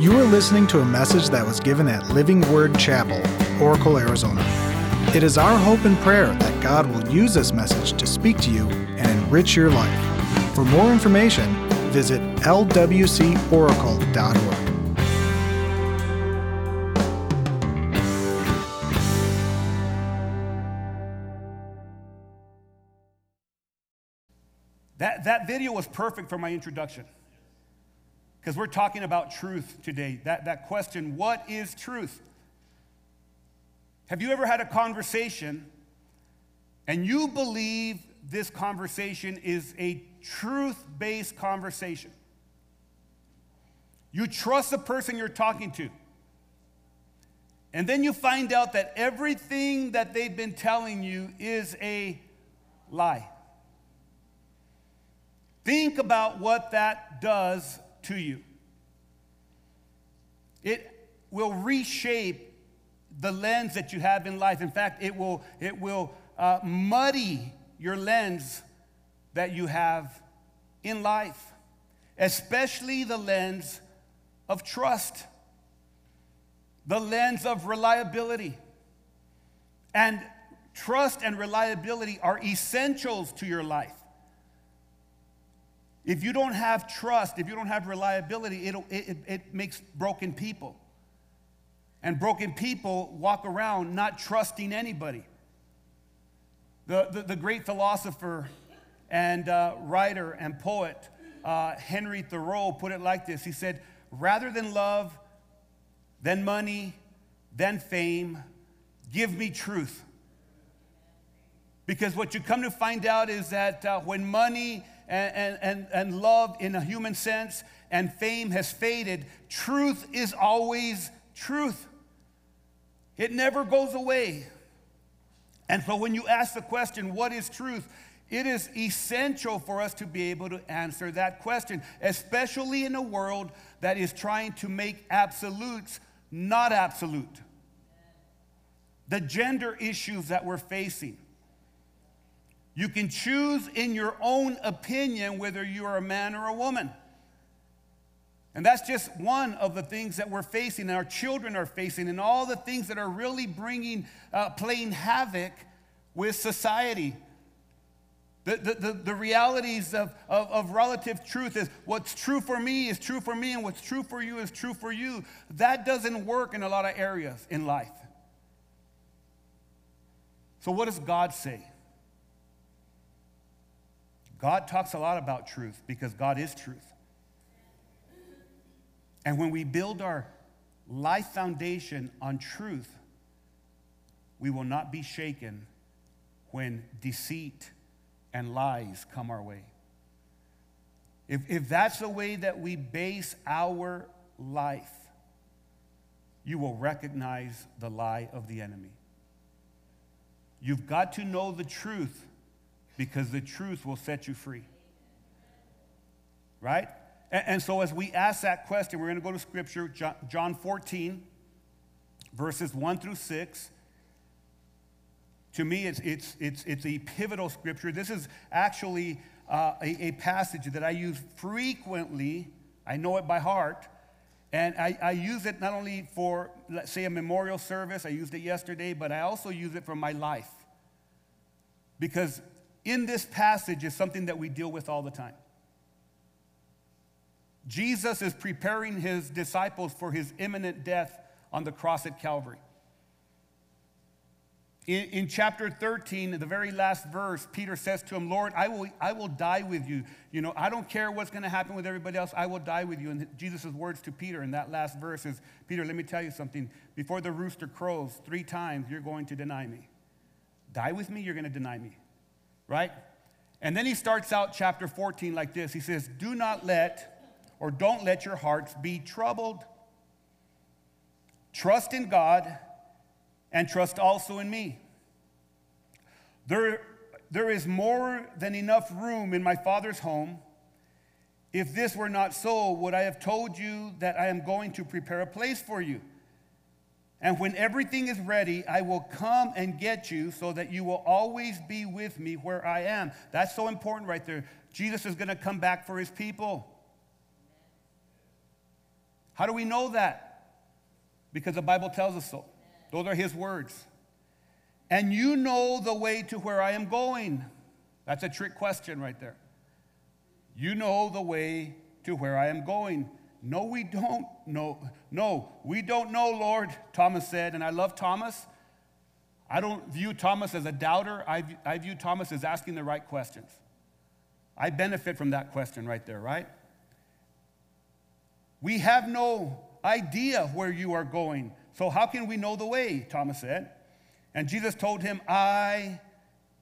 You are listening to a message that was given at Living Word Chapel, Oracle, Arizona. It is our hope and prayer that God will use this message to speak to you and enrich your life. For more information, visit lwcoracle.org. That, that video was perfect for my introduction because we're talking about truth today. That, that question, what is truth? Have you ever had a conversation and you believe this conversation is a truth based conversation? You trust the person you're talking to. And then you find out that everything that they've been telling you is a lie. Think about what that does to you. It will reshape the lens that you have in life. In fact, it will, it will uh, muddy your lens that you have in life, especially the lens of trust, the lens of reliability. And trust and reliability are essentials to your life. If you don't have trust, if you don't have reliability, it, it, it makes broken people. And broken people walk around not trusting anybody. The, the, the great philosopher and uh, writer and poet uh, Henry Thoreau put it like this He said, Rather than love, than money, than fame, give me truth. Because what you come to find out is that uh, when money and, and, and love in a human sense and fame has faded, truth is always truth. It never goes away. And so when you ask the question, what is truth? It is essential for us to be able to answer that question, especially in a world that is trying to make absolutes not absolute. The gender issues that we're facing you can choose in your own opinion whether you are a man or a woman. And that's just one of the things that we're facing, and our children are facing, and all the things that are really bringing, uh, playing havoc with society. The, the, the, the realities of, of, of relative truth is what's true for me is true for me, and what's true for you is true for you. That doesn't work in a lot of areas in life. So, what does God say? God talks a lot about truth because God is truth. And when we build our life foundation on truth, we will not be shaken when deceit and lies come our way. If, if that's the way that we base our life, you will recognize the lie of the enemy. You've got to know the truth because the truth will set you free. Right? And, and so, as we ask that question, we're going to go to Scripture, John 14, verses 1 through 6. To me, it's, it's, it's, it's a pivotal scripture. This is actually uh, a, a passage that I use frequently. I know it by heart. And I, I, use it not only for, let's say, a memorial service, I used it yesterday, but I also use it for my life. Because in this passage is something that we deal with all the time. Jesus is preparing his disciples for his imminent death on the cross at Calvary. In, in, chapter 13, the very last verse, Peter says to him, Lord, I will, I will die with you. You know, I don't care what's going to happen with everybody else. I will die with you. And Jesus' words to Peter in that last verse is, Peter, let me tell you something. Before the rooster crows three times, you're going to deny me. Die with me, you're going to deny me right? And then he starts out chapter 14 like this He says, Do not let, or don't let your hearts be troubled. Trust in God and trust also in me. There, there is more than enough room in my Father's home. If this were not so, would I have told you that I am going to prepare a place for you? And when everything is ready, I will come and get you so that you will always be with me where I am. That's so important right there. Jesus is going to come back for his people. How do we know that? Because the Bible tells us so. Those are his words. And you know the way to where I am going. That's a trick question right there. You know the way to where I am going. No, we don't know. No, we don't know, Lord, Thomas said. And I love Thomas. I don't view Thomas as a doubter. I I view Thomas as asking the right questions. I benefit from that question right there, right? We have no idea where you are going. So, how can we know the way? Thomas said. And Jesus told him, I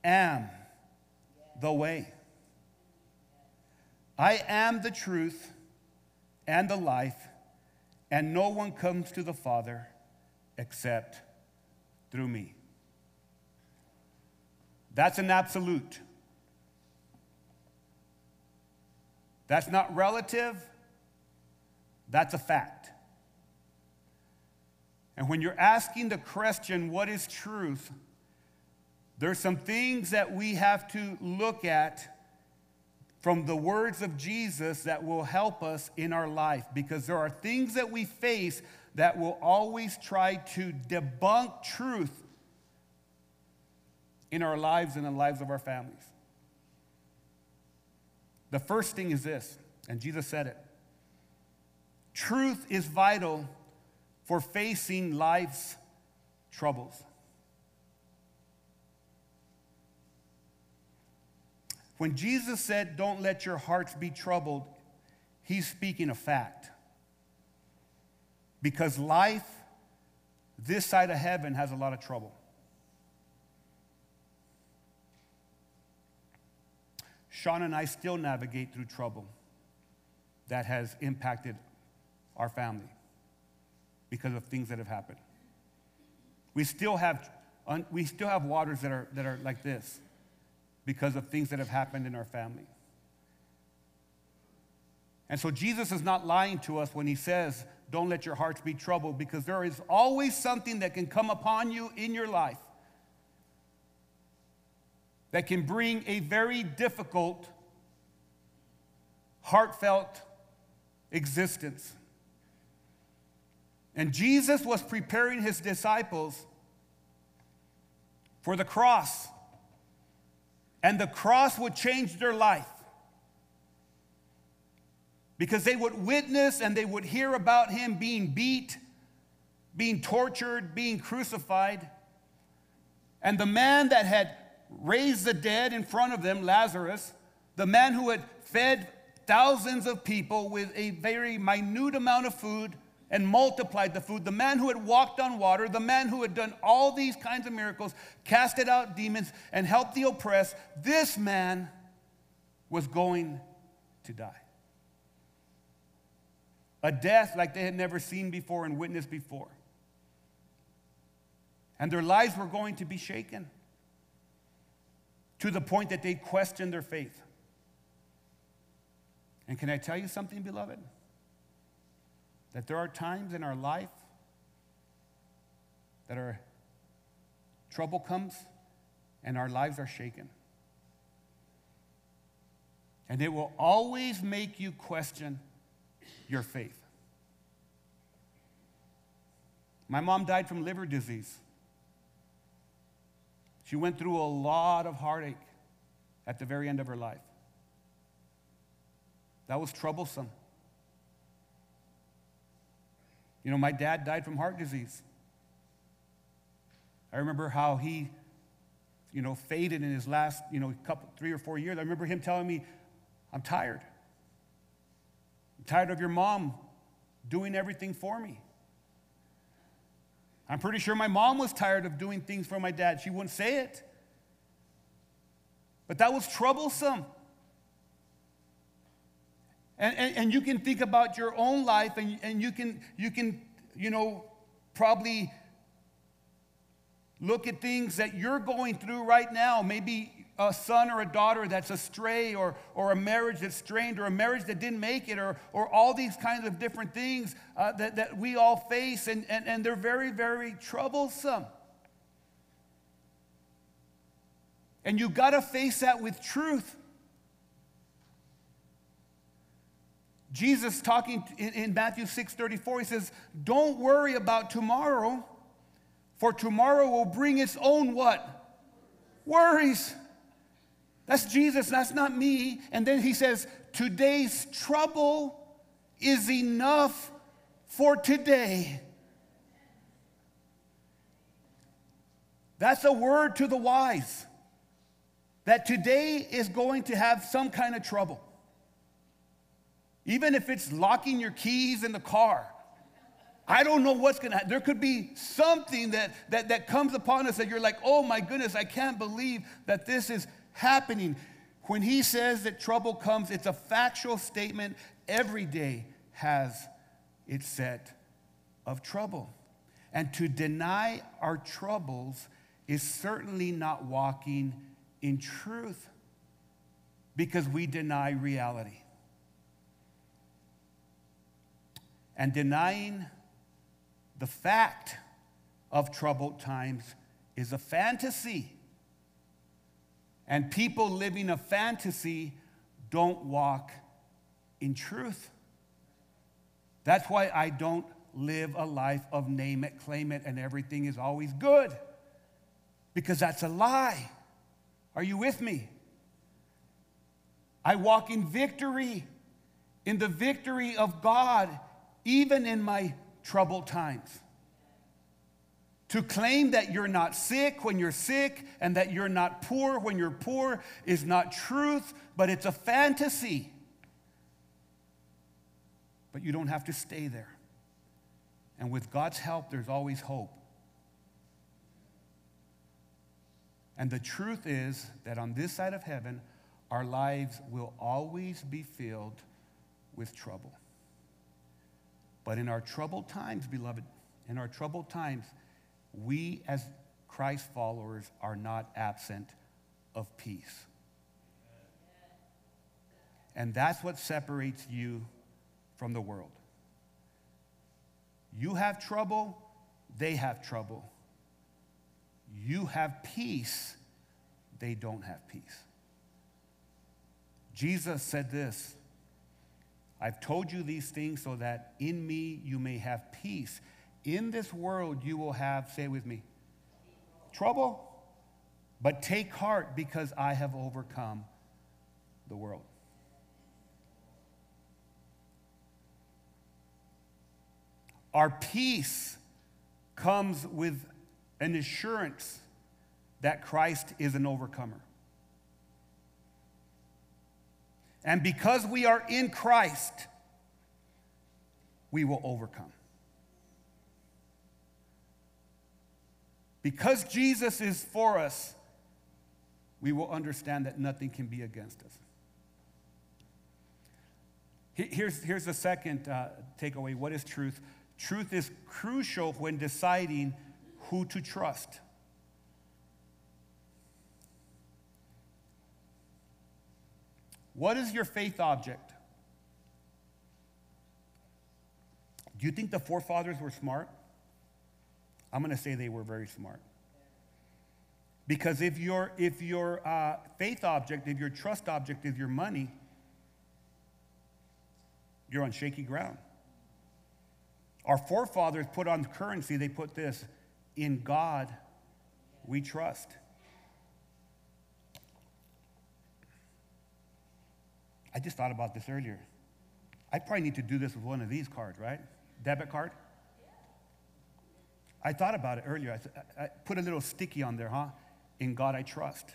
am the way. I am the truth and the life, and no one comes to the Father except through me. That's an absolute. That's not relative, that's a fact. And when you're asking the question, what is truth? There's some things that we have to look at from the words of Jesus that will help us in our life because there are things that we face that will always try to debunk truth in our lives and the lives of our families. The first thing is this, and Jesus said it truth is vital for facing life's troubles. When Jesus said, Don't let your hearts be troubled, he's speaking a fact. Because life, this side of heaven, has a lot of trouble. Sean and I still navigate through trouble that has impacted our family because of things that have happened. We still have, we still have waters that are, that are like this because of things that have happened in our family. And so Jesus is not lying to us when he says, Don't let your hearts be troubled, because there is always something that can come upon you in your life that can bring a very difficult, heartfelt existence. And Jesus was preparing his disciples for the cross. And the cross would change their life. Because they would witness and they would hear about him being beat, being tortured, being crucified. And the man that had raised the dead in front of them, Lazarus, the man who had fed thousands of people with a very minute amount of food and multiplied the food, the man who had walked on water, the man who had done all these kinds of miracles, casted out demons, and helped the oppressed, this man was going to die. A death like they had never seen before and witnessed before. And their lives were going to be shaken to the point that they questioned their faith. And can I tell you something, beloved? That there are times in our life that our trouble comes and our lives are shaken. And it will always make you question your faith. My mom died from liver disease. She went through a lot of heartache at the very end of her life. That was troublesome. You know, my dad died from heart disease. I remember how he, you know, faded in his last, you know, couple, three or four years. I remember him telling me, I'm tired. I'm tired of your mom doing everything for me. I'm pretty sure my mom was tired of doing things for my dad. She wouldn't say it. But that was troublesome. And, and, and, you can think about your own life and, and you can, you can, you know, probably look at things that you're going through right now. Maybe a son or a daughter that's astray, or, or a marriage that's strained, or a marriage that didn't make it, or, or all these kinds of different things uh, that, that we all face, and, and, and they're very, very troublesome. And you've got to face that with truth. Jesus talking in, in Matthew 6:34, he says, Don't worry about tomorrow, for tomorrow will bring its own what? Worries. That's Jesus, that's not me. And then he says, Today's trouble is enough for today. That's a word to the wise that today is going to have some kind of trouble. Even if it's locking your keys in the car. I don't know what's gonna happen. There could be something that, that, that comes upon us that you're like, oh my goodness, I can't believe that this is happening. When he says that trouble comes, it's a factual statement. Every day has its set of trouble. And to deny our troubles is certainly not walking in truth because we deny reality. And denying the fact of troubled times is a fantasy. And people living a fantasy don't walk in truth. That's why I don't live a life of name it, claim it, and everything is always good. Because that's a lie. Are you with me? I walk in victory, in the victory of God, even in my troubled times. To claim that you're not sick when you're sick and that you're not poor when you're poor is not truth, but it's a fantasy. But you don't have to stay there. And with God's help, there's always hope. And the truth is that on this side of heaven, our lives will always be filled with trouble. But in our troubled times, beloved, in our troubled times, we as Christ followers are not absent of peace. And that's what separates you from the world. You have trouble, they have trouble. You have peace, they don't have peace. Jesus said this I've told you these things so that in me you may have peace. In this world you will have, say with me, trouble. But take heart because I have overcome the world. Our peace comes with an assurance that Christ is an overcomer. And because we are in Christ, we will overcome. Because Jesus is for us, we will understand that nothing can be against us. Here's, here's the second uh, takeaway. What is truth? Truth is crucial when deciding who to trust. What is your faith object? Do you think the forefathers were smart? I'm going to say they were very smart. Because if your, if your uh, faith object, if your trust object is your money, you're on shaky ground. Our forefathers put on currency, they put this in God we trust. I just thought about this earlier. I probably need to do this with one of these cards, right? Debit card. I thought about it earlier. I, I put a little sticky on there, huh? In God I trust.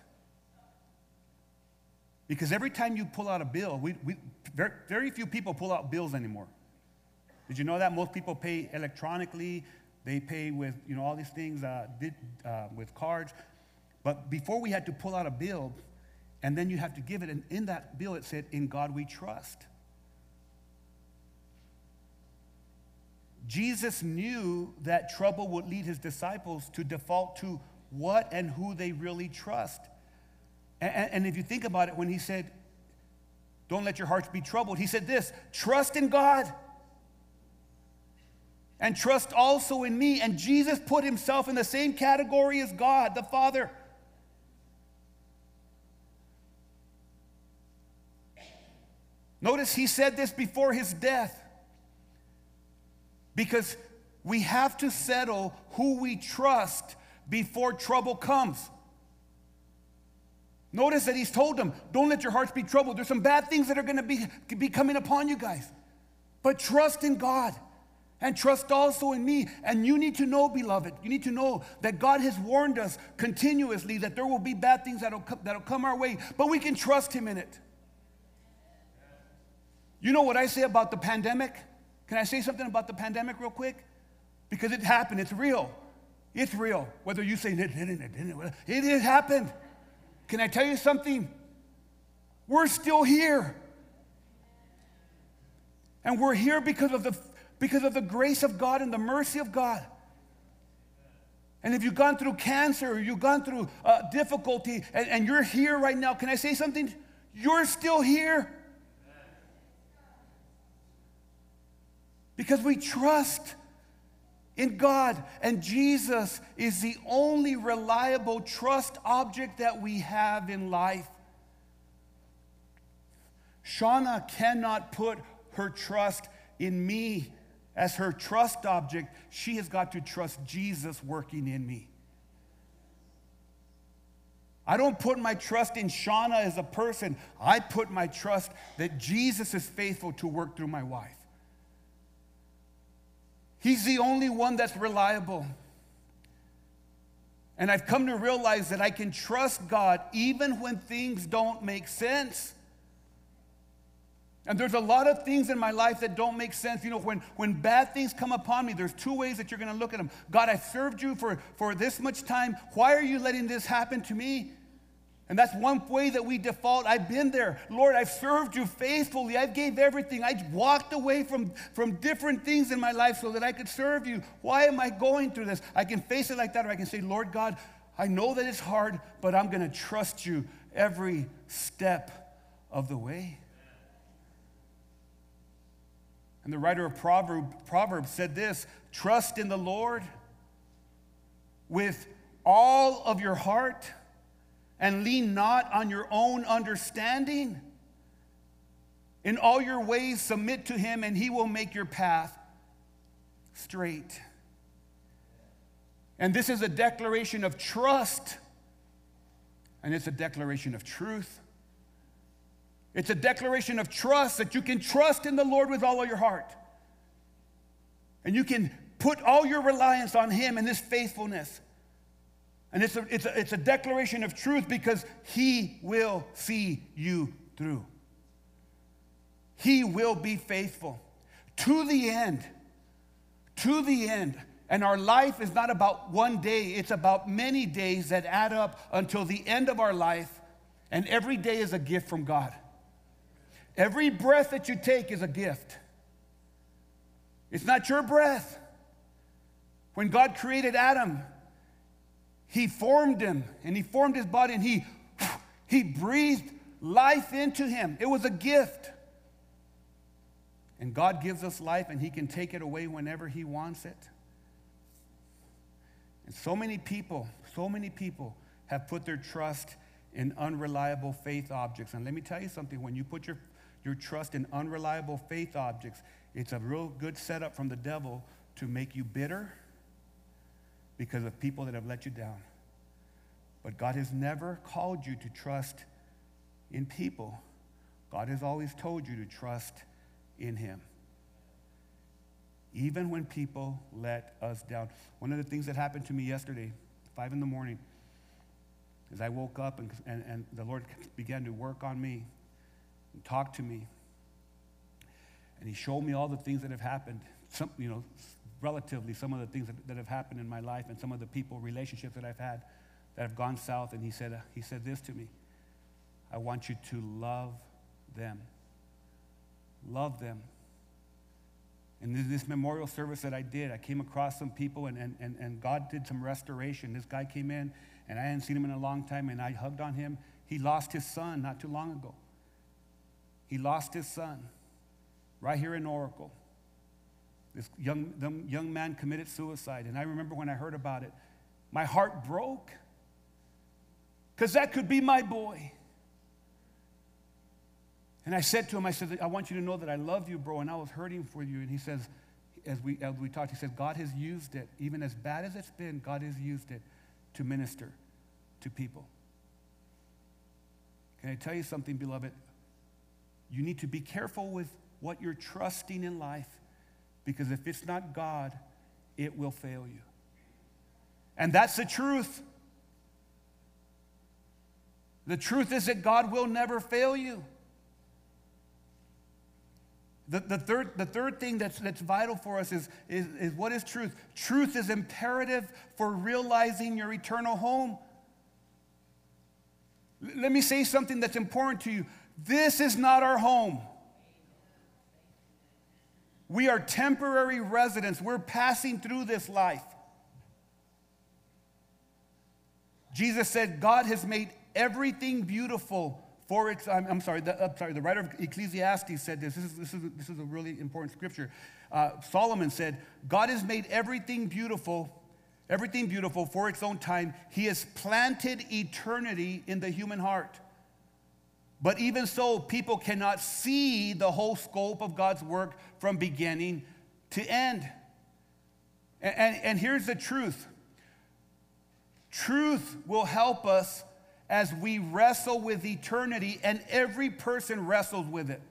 Because every time you pull out a bill, we, we, very, very few people pull out bills anymore. Did you know that? Most people pay electronically, they pay with you know, all these things uh, did, uh, with cards. But before we had to pull out a bill, and then you have to give it. And in that bill, it said, In God we trust. Jesus knew that trouble would lead his disciples to default to what and who they really trust. And, and, if you think about it, when he said, Don't let your hearts be troubled, he said this trust in God and trust also in me. And Jesus put himself in the same category as God, the Father. Notice he said this before his death because we have to settle who we trust before trouble comes. Notice that he's told them, don't let your hearts be troubled. There's some bad things that are going to be, be coming upon you guys. But trust in God and trust also in me. And you need to know, beloved, you need to know that God has warned us continuously that there will be bad things that'll, come that'll come our way, but we can trust Him in it. You know what I say about the pandemic? Can I say something about the pandemic real quick? Because it happened, it's real. It's real. Whether you say it didn't, it didn't, it, happened. Can I tell you something? We're still here. And we're here because of the, because of the grace of God and the mercy of God. And if you've gone through cancer or you've gone through uh, difficulty and, and you're here right now, can I say something? You're still here. Because we trust in God, and Jesus is the only reliable trust object that we have in life. Shauna cannot put her trust in me as her trust object. She has got to trust Jesus working in me. I don't put my trust in Shauna as a person. I put my trust that Jesus is faithful to work through my wife. He's the only one that's reliable. And I've come to realize that I can trust God even when things don't make sense. And there's a lot of things in my life that don't make sense. You know, when, when bad things come upon me, there's two ways that you're going to look at them. God, I've served you for, for this much time. Why are you letting this happen to me? And that's one way that we default. I've been there. Lord, I've served you faithfully. I've gave everything. I walked away from, from different things in my life so that I could serve you. Why am I going through this? I can face it like that, or I can say, Lord God, I know that it's hard, but I'm going to trust you every step of the way. And the writer of Proverbs Proverb said this trust in the Lord with all of your heart and lean not on your own understanding. In all your ways, submit to him, and he will make your path straight. And this is a declaration of trust, and it's a declaration of truth. It's a declaration of trust that you can trust in the Lord with all of your heart. And you can put all your reliance on Him and His faithfulness. And it's a, it's, a, it's a declaration of truth because He will see you through. He will be faithful to the end. To the end. And our life is not about one day, it's about many days that add up until the end of our life. And every day is a gift from God. Every breath that you take is a gift. It's not your breath. When God created Adam, he formed him and he formed his body and he, he breathed life into him. It was a gift. And God gives us life and he can take it away whenever he wants it. And so many people, so many people have put their trust in unreliable faith objects. And let me tell you something when you put your, your trust in unreliable faith objects, it's a real good setup from the devil to make you bitter because of people that have let you down. But God has never called you to trust in people. God has always told you to trust in Him. Even when people let us down. One of the things that happened to me yesterday, five in the morning, as I woke up and, and, and the Lord began to work on me and talk to me. And He showed me all the things that have happened. Some, you know, relatively some of the things that, that have happened in my life and some of the people, relationships that I've had that have gone south. And he said, uh, he said this to me I want you to love them. Love them. And in this memorial service that I did, I came across some people and, and, and, and God did some restoration. This guy came in and I hadn't seen him in a long time and I hugged on him. He lost his son not too long ago. He lost his son right here in Oracle. This young, young man committed suicide. And I remember when I heard about it, my heart broke because that could be my boy. And I said to him, I said, I want you to know that I love you, bro, and I was hurting for you. And he says, as we, as we talked, he said, God has used it, even as bad as it's been, God has used it to minister to people. Can I tell you something, beloved? You need to be careful with what you're trusting in life because if it's not God, it will fail you. And that's the truth. The truth is that God will never fail you. The, the, third, the third thing that's, that's vital for us is, is, is what is truth? Truth is imperative for realizing your eternal home. L- let me say something that's important to you. This is not our home. We are temporary residents. We're passing through this life. Jesus said, God has made everything beautiful for its, I'm, I'm sorry, the, I'm sorry, the writer of Ecclesiastes said this. This is, this is, this is a really important scripture. Uh, Solomon said, God has made everything beautiful, everything beautiful for its own time. He has planted eternity in the human heart. But even so, people cannot see the whole scope of God's work from beginning to end. And, and, and here's the truth truth will help us as we wrestle with eternity, and every person wrestles with it.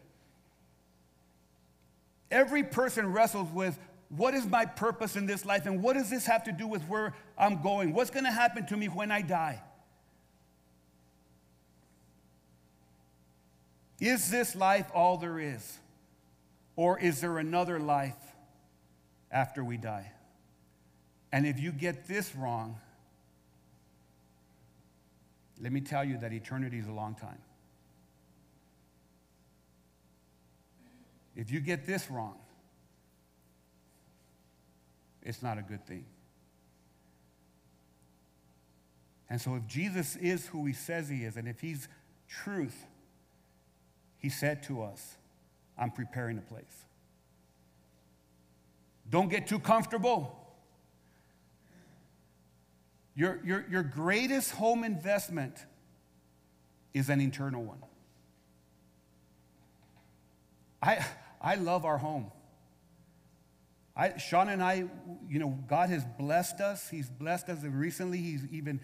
Every person wrestles with what is my purpose in this life, and what does this have to do with where I'm going? What's going to happen to me when I die? Is this life all there is? Or is there another life after we die? And if you get this wrong, let me tell you that eternity is a long time. If you get this wrong, it's not a good thing. And so, if Jesus is who he says he is, and if he's truth, he said to us, I'm preparing a place. Don't get too comfortable. Your, your, your greatest home investment is an internal one. I, I love our home. I, Sean and I, you know, God has blessed us. He's blessed us recently. He's even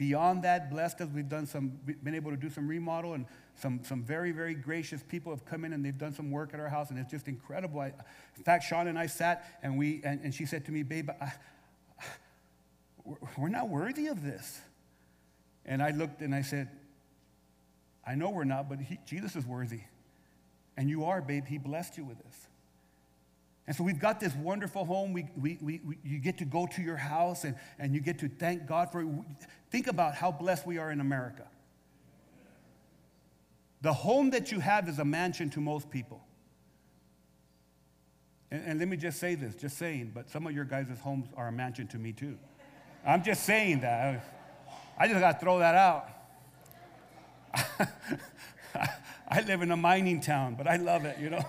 beyond that blessed us. We've done some, been able to do some remodel, and some, some very, very gracious people have come in and they've done some work at our house, and it's just incredible. I, in fact, Sean and I sat, and we, and, and she said to me, "Babe, I, we're not worthy of this. And I looked and I said, I know we're not, but he, Jesus is worthy. And you are, babe. He blessed you with this. And so we've got this wonderful home. We, we, we, we, you get to go to your house and, and you get to thank God for it. Think about how blessed we are in America. The home that you have is a mansion to most people. And, and let me just say this, just saying, but some of your guys' homes are a mansion to me too. I'm just saying that. I just got to throw that out. I live in a mining town, but I love it, you know.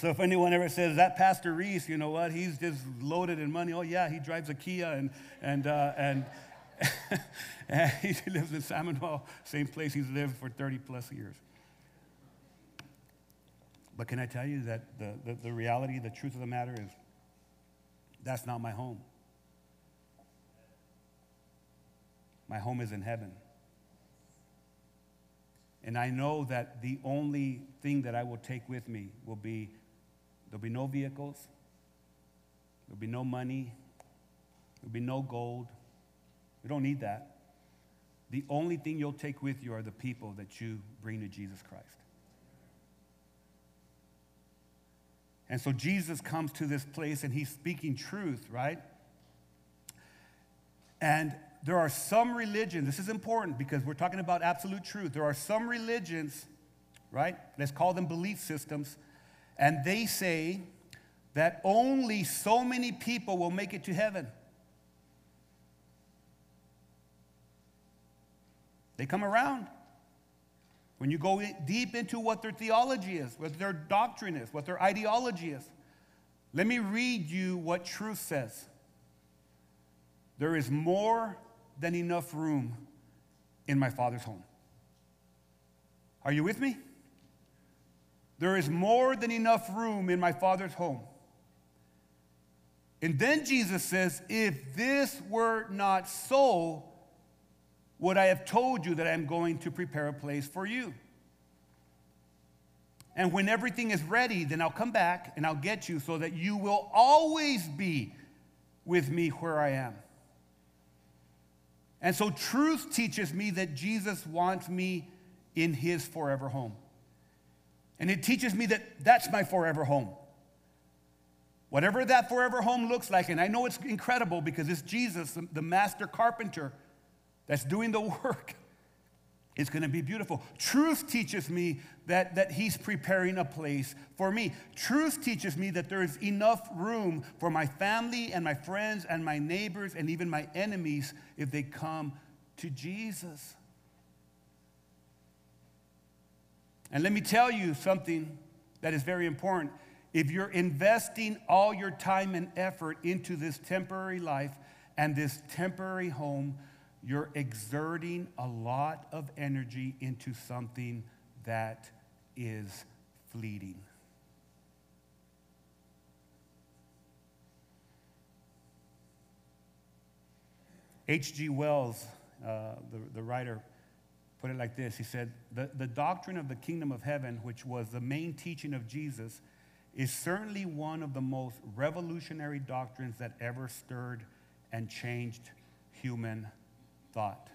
So if anyone ever says that Pastor Reese, you know what, he's just loaded in money. Oh yeah, he drives a Kia and and uh, and, and he lives in San Manuel, same place he's lived for 30 plus years. But can I tell you that the, the, the reality, the truth of the matter is that's not my home. My home is in heaven. And I know that the only thing that I will take with me will be there'll be no vehicles, there'll be no money, there'll be no gold. You don't need that. The only thing you'll take with you are the people that you bring to Jesus Christ. And so Jesus comes to this place and he's speaking truth, right? And there are some religions, this is important because we're talking about absolute truth. There are some religions, right? Let's call them belief systems, and they say that only so many people will make it to heaven. They come around. When you go deep into what their theology is, what their doctrine is, what their ideology is, let me read you what truth says. There is more than enough room in my Father's home. Are you with me? There is more than enough room in my Father's home. And then Jesus says, If this were not so, would I have told you that I'm going to prepare a place for you? And when everything is ready, then I'll come back and I'll get you so that you will always be with me where I am. And so truth teaches me that Jesus wants me in his forever home. And it teaches me that that's my forever home. Whatever that forever home looks like, and I know it's incredible because it's Jesus, the master carpenter, that's doing the work. It's going to be beautiful. Truth teaches me that, that He's preparing a place for me. Truth teaches me that there is enough room for my family and my friends and my neighbors and even my enemies if they come to Jesus. And let me tell you something that is very important. If you're investing all your time and effort into this temporary life and this temporary home, you're exerting a lot of energy into something that is fleeting. H.G. Wells, uh, the, the writer, put it like this He said, the, the doctrine of the kingdom of heaven, which was the main teaching of Jesus, is certainly one of the most revolutionary doctrines that ever stirred and changed human thought.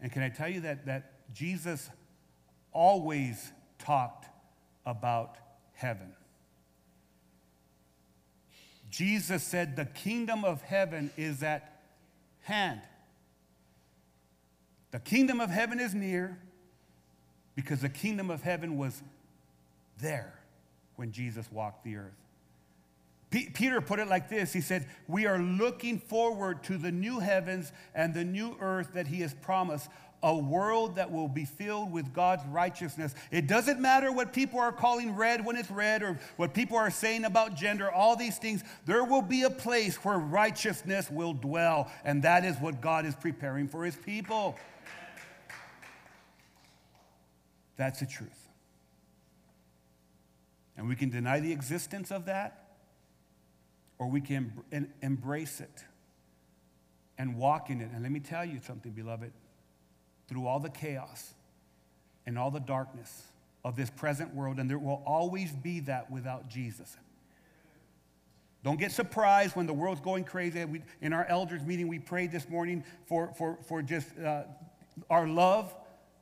And can I tell you that, that Jesus always talked about heaven? Jesus said, The kingdom of heaven is at hand. The kingdom of heaven is near because the kingdom of heaven was there when Jesus walked the earth. P- Peter put it like this He said, We are looking forward to the new heavens and the new earth that He has promised, a world that will be filled with God's righteousness. It doesn't matter what people are calling red when it's red or what people are saying about gender, all these things. There will be a place where righteousness will dwell, and that is what God is preparing for His people. That's the truth. And we can deny the existence of that, or we can embrace it and walk in it. And let me tell you something, beloved. Through all the chaos and all the darkness of this present world, and there will always be that without Jesus. Don't get surprised when the world's going crazy. We, in our elders meeting, we prayed this morning for, for, for just uh, our love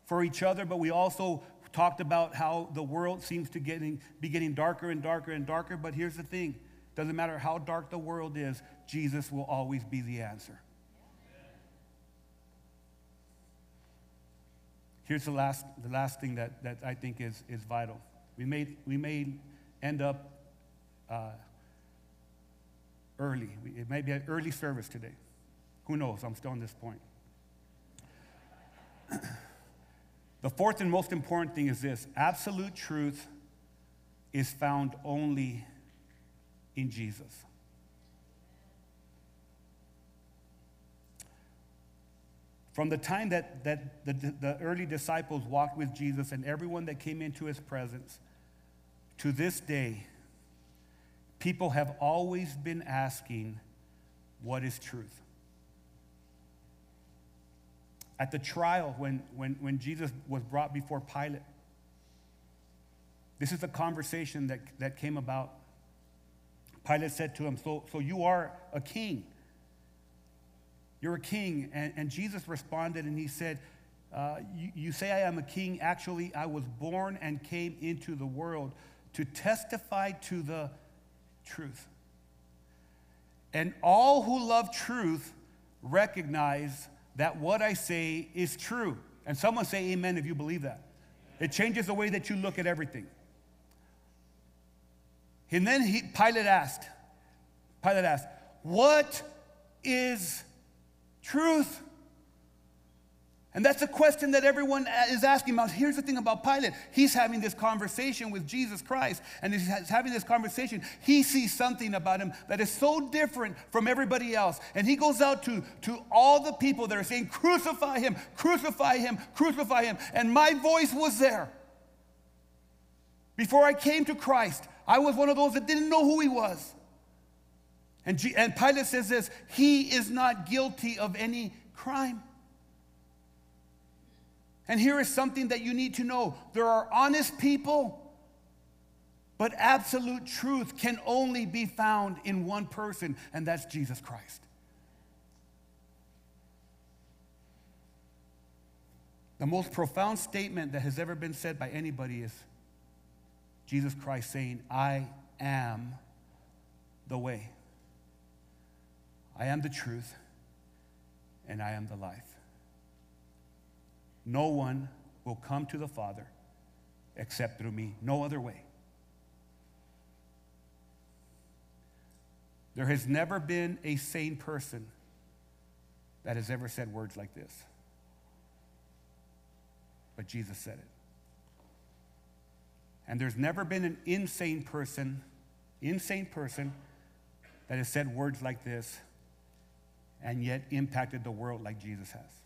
for each other, but we also talked about how the world seems to getting, be getting darker and darker and darker. But here's the thing doesn't matter how dark the world is, Jesus will always be the answer. Here's the last, the last thing that, that I think is, is vital. We may, we may end up uh, early. It may be an early service today. Who knows? I'm still on this point. the fourth and most important thing is this absolute truth is found only in Jesus. From the time that, that the, the early disciples walked with Jesus and everyone that came into his presence, to this day, people have always been asking, What is truth? At the trial, when, when, when Jesus was brought before Pilate, this is the conversation that, that came about. Pilate said to him, So, so you are a king. You're a king. And, and Jesus responded and he said, uh, you, you say I am a king. Actually, I was born and came into the world to testify to the truth. And all who love truth recognize that what I say is true. And someone say amen if you believe that. It changes the way that you look at everything. And then he, Pilate asked, Pilate asked, What is truth? And that's a question that everyone uh, is asking about. Here's the thing about Pilate. He's having this conversation with Jesus Christ, and he's having this conversation. He sees something about him that is so different from everybody else. And he goes out to, to all the people that are saying, Crucify him, crucify him, crucify him. And my voice was there. Before I came to Christ, I was one of those that didn't know who he was. And, G- and Pilate says this He is not guilty of any crime. And here is something that you need to know there are honest people, but absolute truth can only be found in one person, and that's Jesus Christ. The most profound statement that has ever been said by anybody is Jesus Christ saying, I am the way, I am the truth, and I am the life. No one will come to the Father except through me. No other way. There has never been a sane person that has ever said words like this. But Jesus said it. And there's never been an insane person, insane person, that has said words like this and yet impacted the world like Jesus has.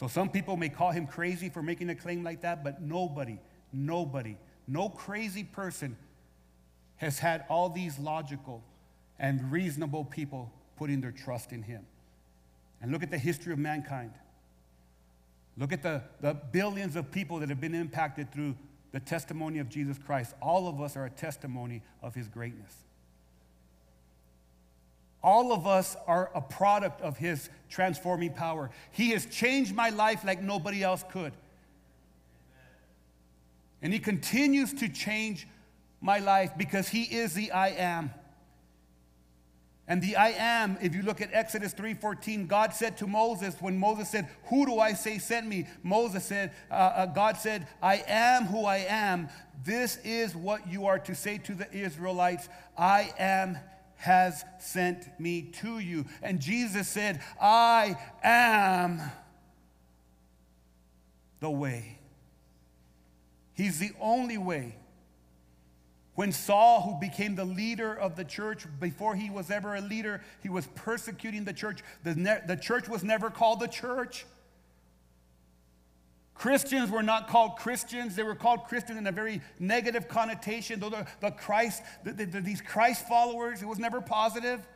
So some people may call him crazy for making a claim like that, but nobody, nobody, no crazy person has had all these logical and reasonable people putting their trust in him. And look at the history of mankind. Look at the, the billions of people that have been impacted through the testimony of Jesus Christ. All of us are a testimony of his greatness. All of us are a product of His transforming power. He has changed my life like nobody else could. And He continues to change my life because He is the I am. And the I am, if you look at Exodus 3:14, God said to Moses, when Moses said, Who do I say sent me? Moses said, uh, uh, God said, I am who I am. This is what you are to say to the Israelites I am has sent me to you. And Jesus said, I am the way. He's the only way. When Saul, who became the leader of the church, before he was ever a leader, he was persecuting the church. The, ne- the church was never called the church. Christians were not called Christians. They were called Christian in a very negative connotation. Though the, the Christ, the, the, these Christ followers, it was never positive.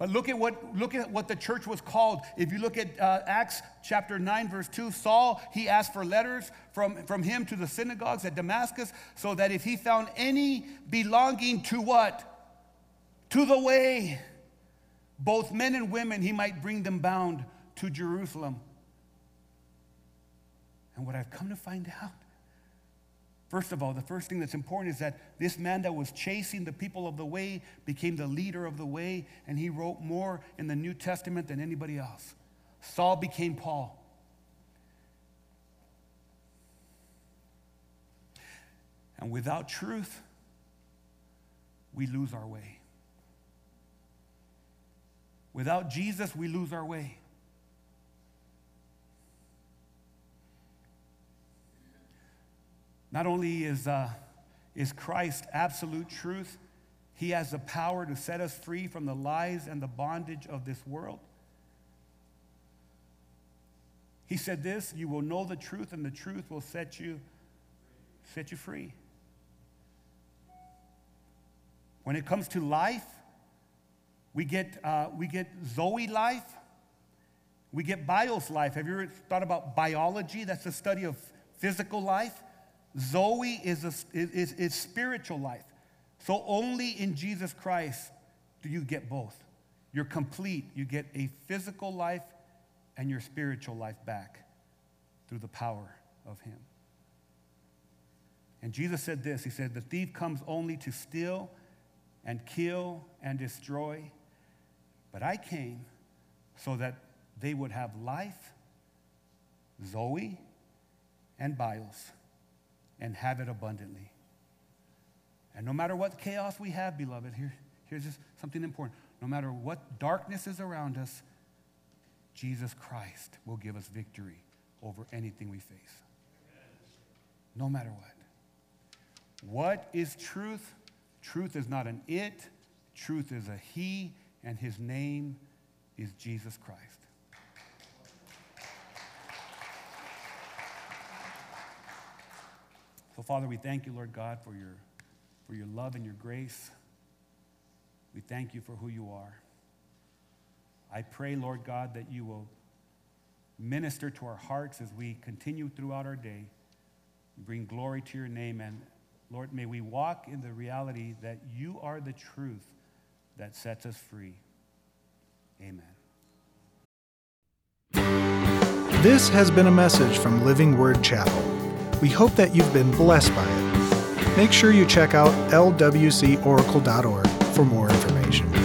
But look at what, look at what the church was called. If you look at uh, Acts chapter 9, verse 2, Saul, he asked for letters from, from him to the synagogues at Damascus so that if he found any belonging to what? To the way, both men and women, he might bring them bound to Jerusalem. And what I've come to find out, first of all, the first thing that's important is that this man that was chasing the people of the way became the leader of the way, and he wrote more in the New Testament than anybody else. Saul became Paul. And without truth, we lose our way. Without Jesus, we lose our way. Not only is, uh, is Christ absolute truth, he has the power to set us free from the lies and the bondage of this world. He said this, you will know the truth and the truth will set you set you free. When it comes to life, we get, uh, we get Zoe life, we get bios life. Have you ever thought about biology? That's the study of physical life. Zoe is, a, is, is spiritual life. So only in Jesus Christ do you get both. You're complete. You get a physical life and your spiritual life back through the power of Him. And Jesus said this He said, The thief comes only to steal and kill and destroy. But I came so that they would have life, Zoe, and Bios and have it abundantly. And no matter what chaos we have, beloved, here, here's just something important. No matter what darkness is around us, Jesus Christ will give us victory over anything we face. No matter what. What is truth? Truth is not an it, truth is a he, and his name is Jesus Christ. So, Father, we thank you, Lord God, for your, for your love and your grace. We thank you for who you are. I pray, Lord God, that you will minister to our hearts as we continue throughout our day. Bring glory to your name. And Lord, may we walk in the reality that you are the truth that sets us free. Amen. This has been a message from Living Word Chapel. We hope that you've been blessed by it. Make sure you check out lwcoracle.org for more information.